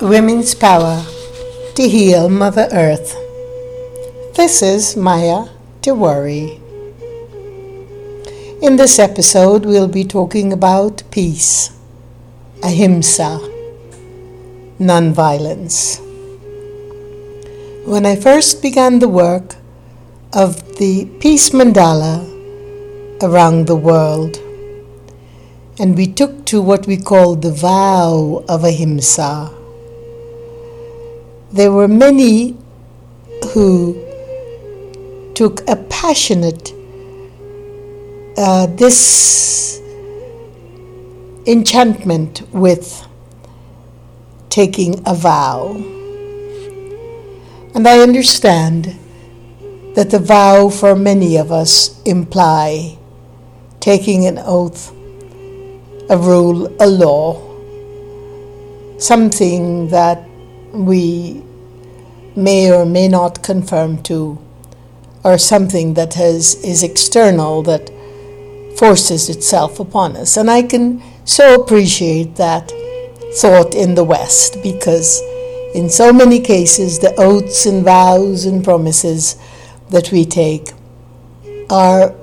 Women's Power to Heal Mother Earth. This is Maya Tiwari. In this episode, we'll be talking about peace, ahimsa, nonviolence. When I first began the work of the Peace Mandala around the world, and we took to what we call the vow of ahimsa there were many who took a passionate uh, this enchantment with taking a vow. And I understand that the vow for many of us imply taking an oath, a rule, a law, something that we may or may not conform to, or something that has, is external that forces itself upon us. And I can so appreciate that thought in the West because in so many cases the oaths and vows and promises that we take are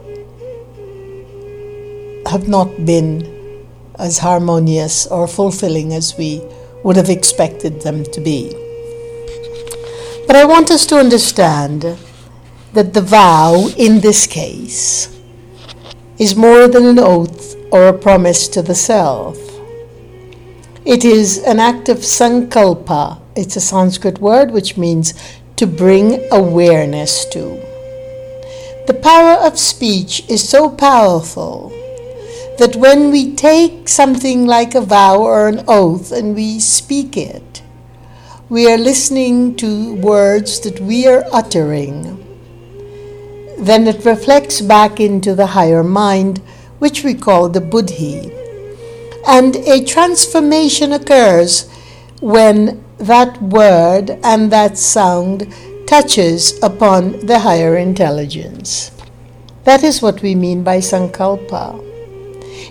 have not been as harmonious or fulfilling as we would have expected them to be. But I want us to understand that the vow in this case is more than an oath or a promise to the self. It is an act of sankalpa. It's a Sanskrit word which means to bring awareness to. The power of speech is so powerful that when we take something like a vow or an oath and we speak it, we are listening to words that we are uttering. Then it reflects back into the higher mind, which we call the buddhi. And a transformation occurs when that word and that sound touches upon the higher intelligence. That is what we mean by sankalpa.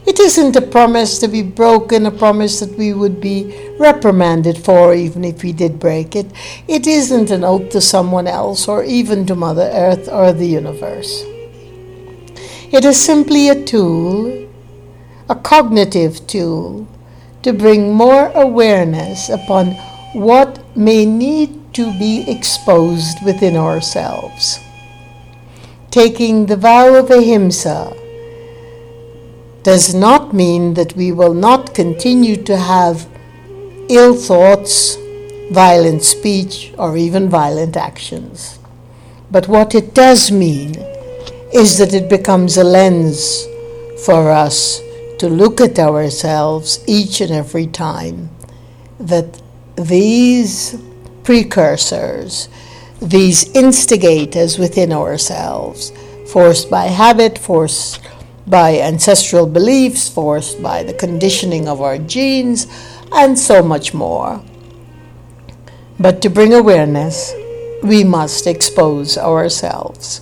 It isn't a promise to be broken, a promise that we would be reprimanded for, even if we did break it. It isn't an oath to someone else, or even to Mother Earth or the universe. It is simply a tool, a cognitive tool, to bring more awareness upon what may need to be exposed within ourselves. Taking the vow of ahimsa does not mean that we will not continue to have ill thoughts, violent speech, or even violent actions. But what it does mean is that it becomes a lens for us to look at ourselves each and every time that these precursors, these instigators within ourselves, forced by habit, forced by ancestral beliefs, forced by the conditioning of our genes, and so much more. But to bring awareness, we must expose ourselves.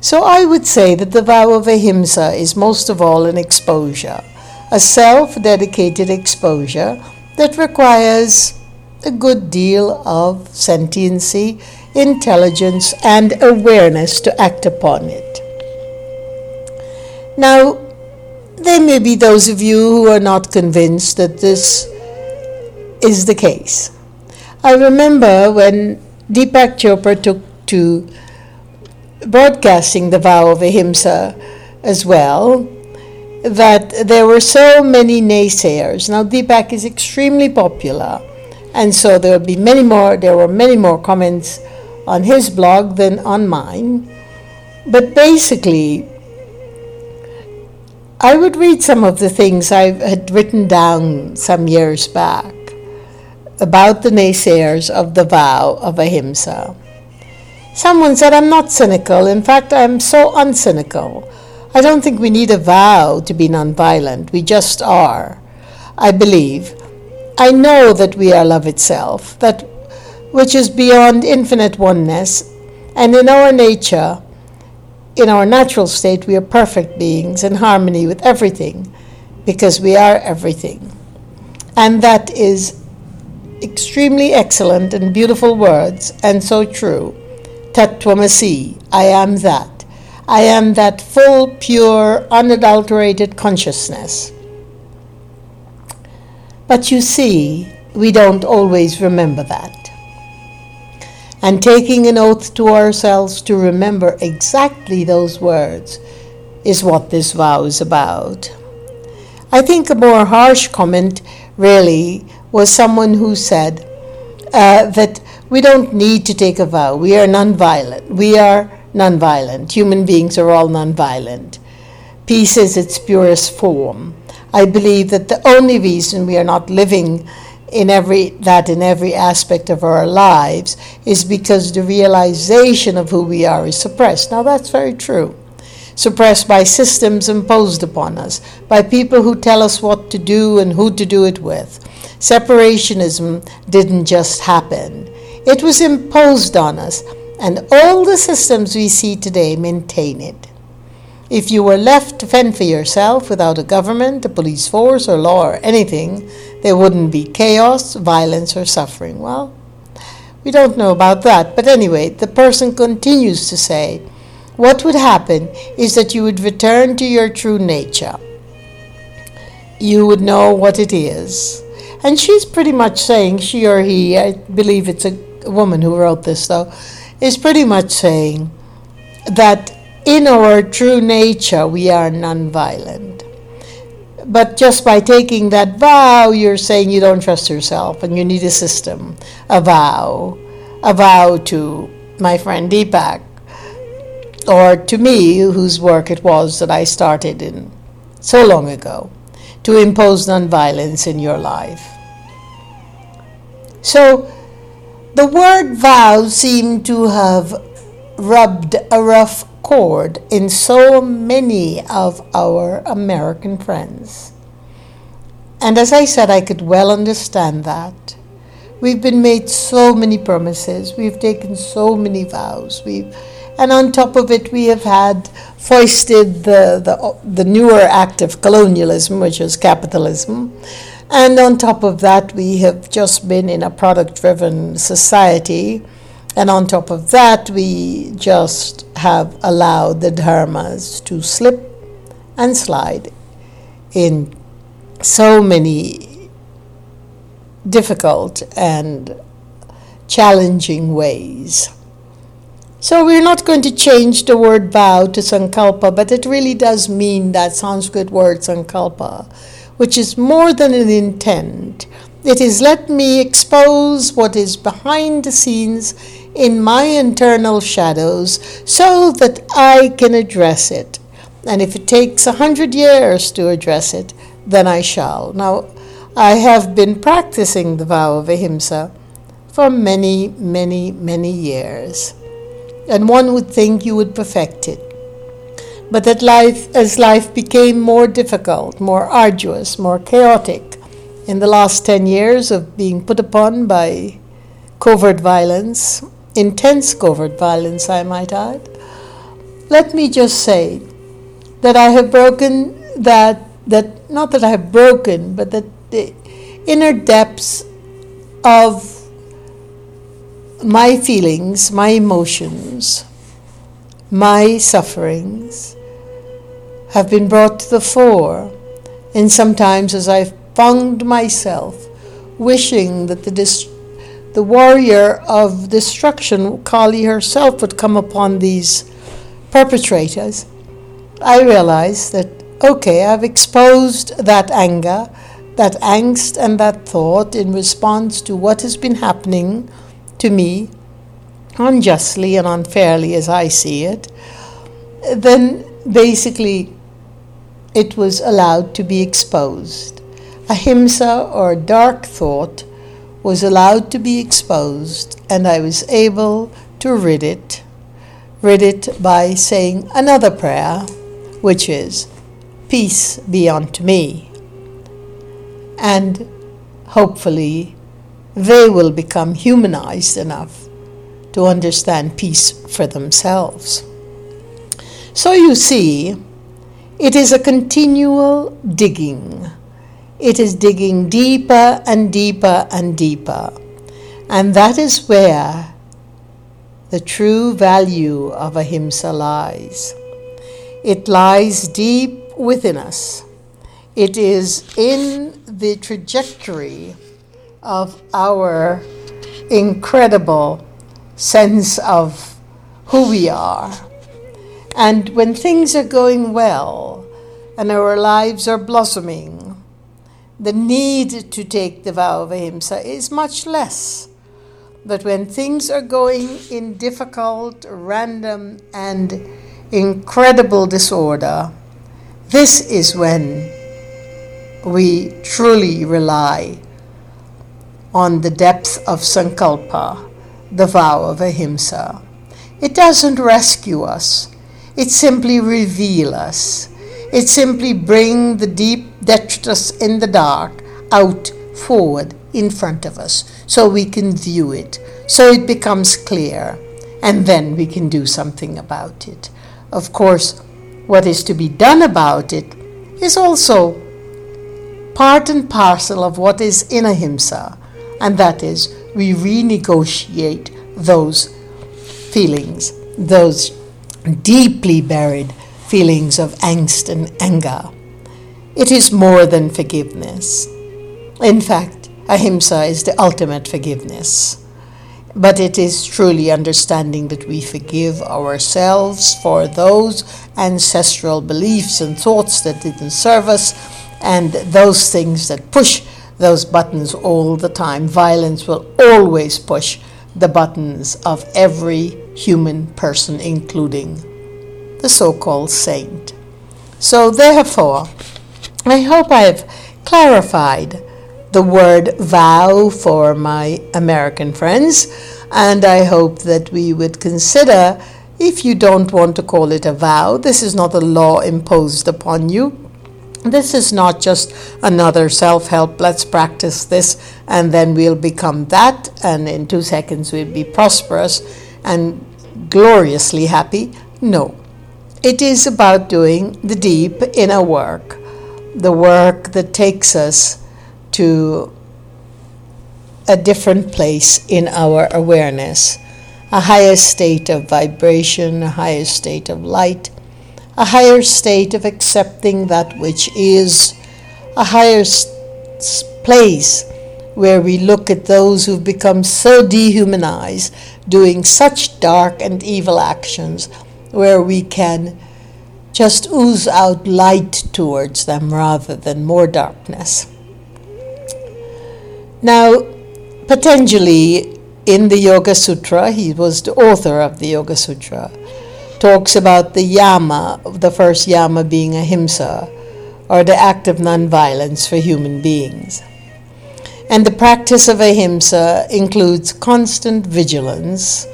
So I would say that the vow of ahimsa is most of all an exposure, a self dedicated exposure that requires a good deal of sentiency, intelligence, and awareness to act upon it. Now, there may be those of you who are not convinced that this is the case. I remember when Deepak Chopra took to broadcasting the vow of ahimsa as well, that there were so many naysayers. Now, Deepak is extremely popular, and so there will be many more, there were many more comments on his blog than on mine. But basically, I would read some of the things I had written down some years back about the naysayers of the vow of ahimsa. Someone said, I'm not cynical. In fact, I'm so uncynical. I don't think we need a vow to be nonviolent. We just are. I believe. I know that we are love itself, that which is beyond infinite oneness, and in our nature, in our natural state, we are perfect beings in harmony with everything because we are everything. And that is extremely excellent and beautiful words, and so true. Tattvamasi, I am that. I am that full, pure, unadulterated consciousness. But you see, we don't always remember that. And taking an oath to ourselves to remember exactly those words is what this vow is about. I think a more harsh comment, really, was someone who said uh, that we don't need to take a vow. We are nonviolent. We are nonviolent. Human beings are all nonviolent. Peace is its purest form. I believe that the only reason we are not living in every that in every aspect of our lives is because the realization of who we are is suppressed. Now that's very true. Suppressed by systems imposed upon us, by people who tell us what to do and who to do it with. Separationism didn't just happen. It was imposed on us, and all the systems we see today maintain it. If you were left to fend for yourself without a government, a police force, or law or anything, there wouldn't be chaos, violence, or suffering. Well, we don't know about that. But anyway, the person continues to say, what would happen is that you would return to your true nature. You would know what it is. And she's pretty much saying, she or he, I believe it's a woman who wrote this though, is pretty much saying that in our true nature, we are nonviolent. But just by taking that vow, you're saying you don't trust yourself and you need a system, a vow, a vow to my friend Deepak, or to me, whose work it was that I started in so long ago, to impose nonviolence in your life. So, the word vow seemed to have rubbed a rough chord in so many of our American friends. And as I said, I could well understand that. We've been made so many promises, we've taken so many vows, we've and on top of it, we have had foisted the, the, the newer act of colonialism, which is capitalism. And on top of that, we have just been in a product driven society and on top of that, we just have allowed the dharmas to slip and slide in so many difficult and challenging ways. So we're not going to change the word vow to sankalpa, but it really does mean that Sanskrit word sankalpa, which is more than an intent. It is let me expose what is behind the scenes in my internal shadows so that I can address it. And if it takes a hundred years to address it, then I shall. Now, I have been practicing the vow of ahimsa for many, many, many years. And one would think you would perfect it. But that life, as life became more difficult, more arduous, more chaotic, in the last 10 years of being put upon by covert violence, intense covert violence, I might add. Let me just say that I have broken that, that not that I have broken, but that the inner depths of my feelings, my emotions, my sufferings have been brought to the fore. And sometimes, as I've found myself wishing that the dis- the warrior of destruction, Kali herself, would come upon these perpetrators, I realized that, okay, I've exposed that anger, that angst, and that thought in response to what has been happening to me, unjustly and unfairly as I see it. Then basically, it was allowed to be exposed. Ahimsa or dark thought was allowed to be exposed, and I was able to rid it, rid it by saying another prayer, which is, Peace be unto me. And hopefully, they will become humanized enough to understand peace for themselves. So you see, it is a continual digging it is digging deeper and deeper and deeper. And that is where the true value of ahimsa lies. It lies deep within us. It is in the trajectory of our incredible sense of who we are. And when things are going well and our lives are blossoming, the need to take the vow of ahimsa is much less. But when things are going in difficult, random, and incredible disorder, this is when we truly rely on the depth of sankalpa, the vow of ahimsa. It doesn't rescue us. It simply reveals us. It simply brings the deep detritus in the dark out forward in front of us so we can view it, so it becomes clear, and then we can do something about it. Of course, what is to be done about it is also part and parcel of what is in ahimsa, and that is we renegotiate those feelings, those deeply buried feelings of angst and anger. It is more than forgiveness. In fact, ahimsa is the ultimate forgiveness. But it is truly understanding that we forgive ourselves for those ancestral beliefs and thoughts that didn't serve us and those things that push those buttons all the time. Violence will always push the buttons of every human person, including the so called saint. So, therefore, I hope I have clarified the word vow for my American friends, and I hope that we would consider if you don't want to call it a vow, this is not a law imposed upon you. This is not just another self help, let's practice this and then we'll become that, and in two seconds we'll be prosperous and gloriously happy. No. It is about doing the deep inner work, the work that takes us to a different place in our awareness, a higher state of vibration, a higher state of light a higher state of accepting that which is, a higher place where we look at those who've become so dehumanized, doing such dark and evil actions, where we can just ooze out light towards them rather than more darkness. Now, Patanjali, in the Yoga Sutra, he was the author of the Yoga Sutra talks about the yama, the first yama being ahimsa, or the act of nonviolence for human beings. And the practice of ahimsa includes constant vigilance.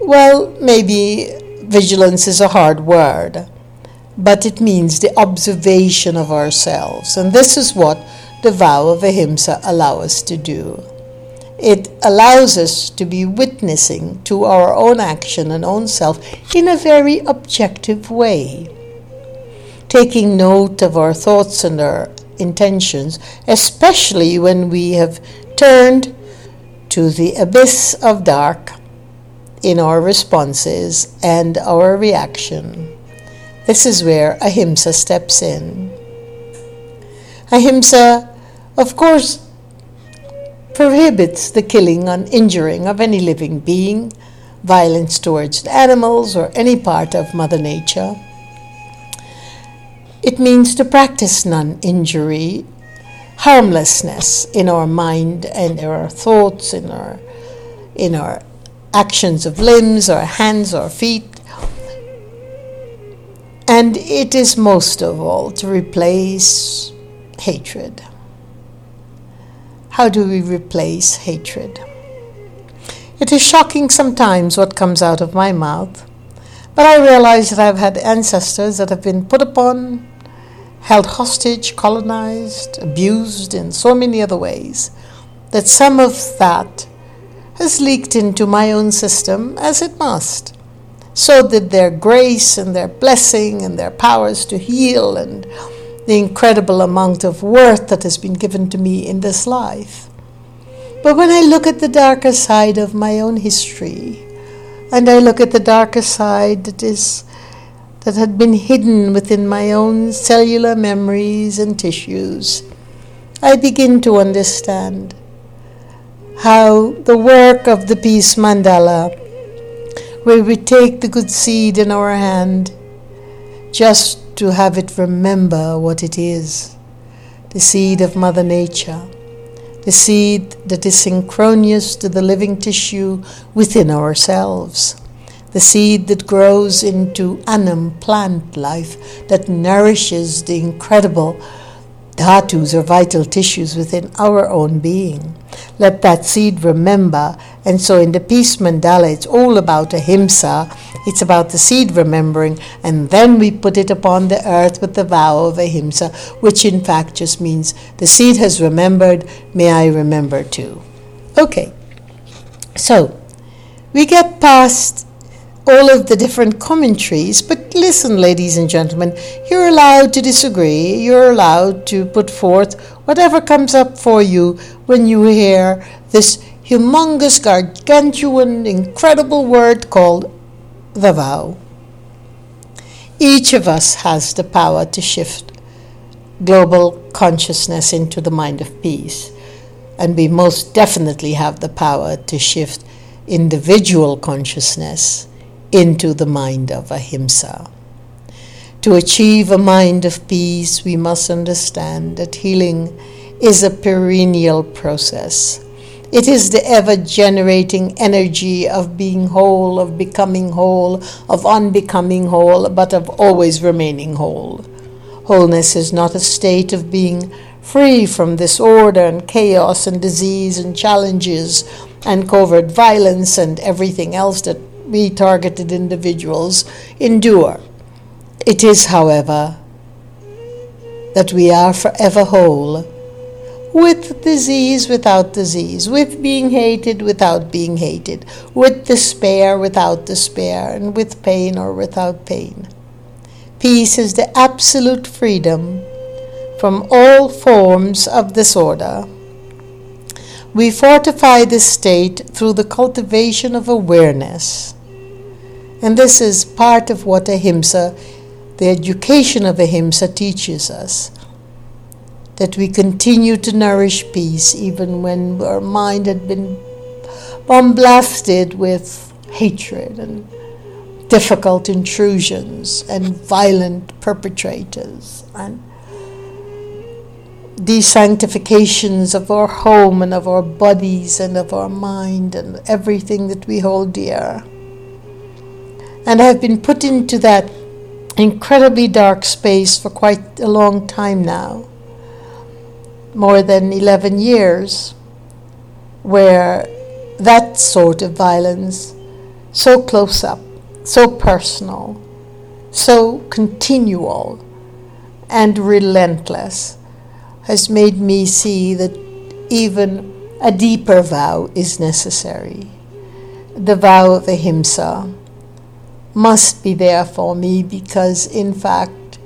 Well, maybe vigilance is a hard word, but it means the observation of ourselves. And this is what the vow of ahimsa allows us to do. It allows us to be witnessing to our own action and own self in a very objective way, taking note of our thoughts and our intentions, especially when we have turned to the abyss of dark in our responses and our reaction. This is where ahimsa steps in. Ahimsa, of course, prohibits the killing and injuring of any living being, violence towards animals, or any part of Mother Nature. It means to practice non injury, harmlessness in our mind and in our thoughts, in our, in our actions of limbs, or hands, or feet. And it is most of all to replace hatred. How do we replace hatred? It is shocking sometimes what comes out of my mouth, but I realize that I've had ancestors that have been put upon, held hostage, colonized, abused in so many other ways, that some of that has leaked into my own system as it must, so did their grace and their blessing and their powers to heal and the incredible amount of worth that has been given to me in this life. But when I look at the darker side of my own history, and I look at the darker side that is that had been hidden within my own cellular memories and tissues, I begin to understand how the work of the peace mandala, where we take the good seed in our hand just to have it remember what it is the seed of Mother Nature, the seed that is synchronous to the living tissue within ourselves, the seed that grows into annam plant life that nourishes the incredible dhatus or vital tissues within our own being. Let that seed remember. And so in the Peace Mandala, it's all about ahimsa. It's about the seed remembering. And then we put it upon the earth with the vow of ahimsa, which in fact just means the seed has remembered, may I remember too. Okay. So we get past all of the different commentaries. But listen, ladies and gentlemen, you're allowed to disagree. You're allowed to put forth whatever comes up for you when you hear this humongous, gargantuan, incredible word called the vow. Each of us has the power to shift global consciousness into the mind of peace. And we most definitely have the power to shift individual consciousness into the mind of ahimsa. To achieve a mind of peace, we must understand that healing is a perennial process. It is the ever generating energy of being whole, of becoming whole, of unbecoming whole, but of always remaining whole. Wholeness is not a state of being free from disorder and chaos and disease and challenges and covert violence and everything else that we targeted individuals endure. It is, however, that we are forever whole, with disease without disease, with being hated without being hated, with despair without despair, and with pain or without pain. Peace is the absolute freedom from all forms of disorder we fortify this state through the cultivation of awareness. And this is part of what Ahimsa, the education of Ahimsa, teaches us. That we continue to nourish peace even when our mind had been bombasted with hatred and difficult intrusions and violent perpetrators and desanctifications of our home and of our bodies and of our mind and everything that we hold dear. And I have been put into that incredibly dark space for quite a long time now more than 11 years where that sort of violence, so close up, so personal, so continual, and relentless has made me see that even a deeper vow is necessary. The vow of ahimsa must be there for me because, in fact,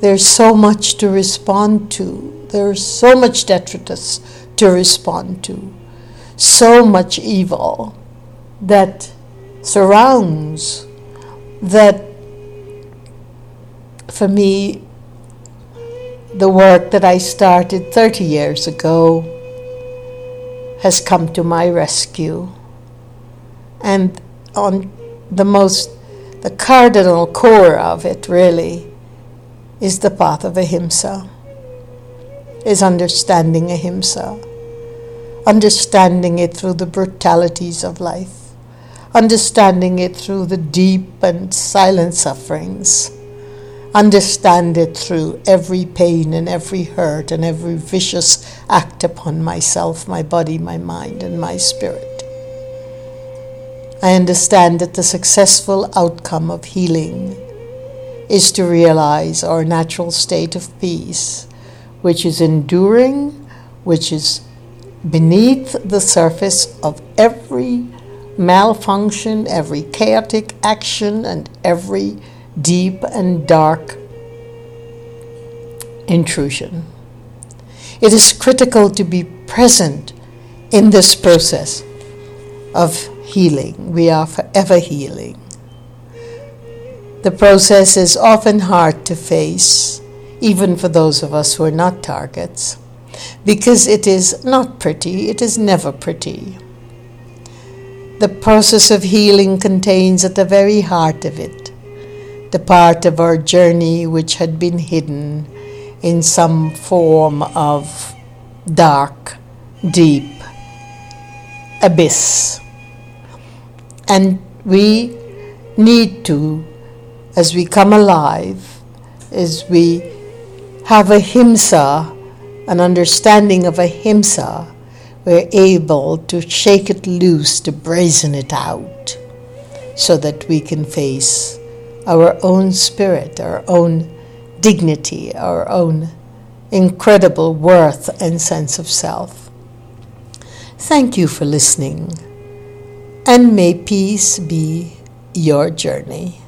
there's so much to respond to. There's so much detritus to respond to. So much evil that surrounds that for me the work that I started 30 years ago has come to my rescue. And on the most, the cardinal core of it really is the path of ahimsa, is understanding ahimsa, understanding it through the brutalities of life, understanding it through the deep and silent sufferings understand it through every pain and every hurt and every vicious act upon myself, my body, my mind, and my spirit. I understand that the successful outcome of healing is to realize our natural state of peace, which is enduring, which is beneath the surface of every malfunction, every chaotic action, and every deep and dark intrusion. It is critical to be present in this process of healing. We are forever healing. The process is often hard to face, even for those of us who are not targets, because it is not pretty, it is never pretty. The process of healing contains at the very heart of it the part of our journey which had been hidden in some form of dark, deep abyss. And we need to, as we come alive, as we have ahimsa, an understanding of ahimsa, we're able to shake it loose, to brazen it out, so that we can face our own spirit, our own dignity, our own incredible worth and sense of self. Thank you for listening, and may peace be your journey.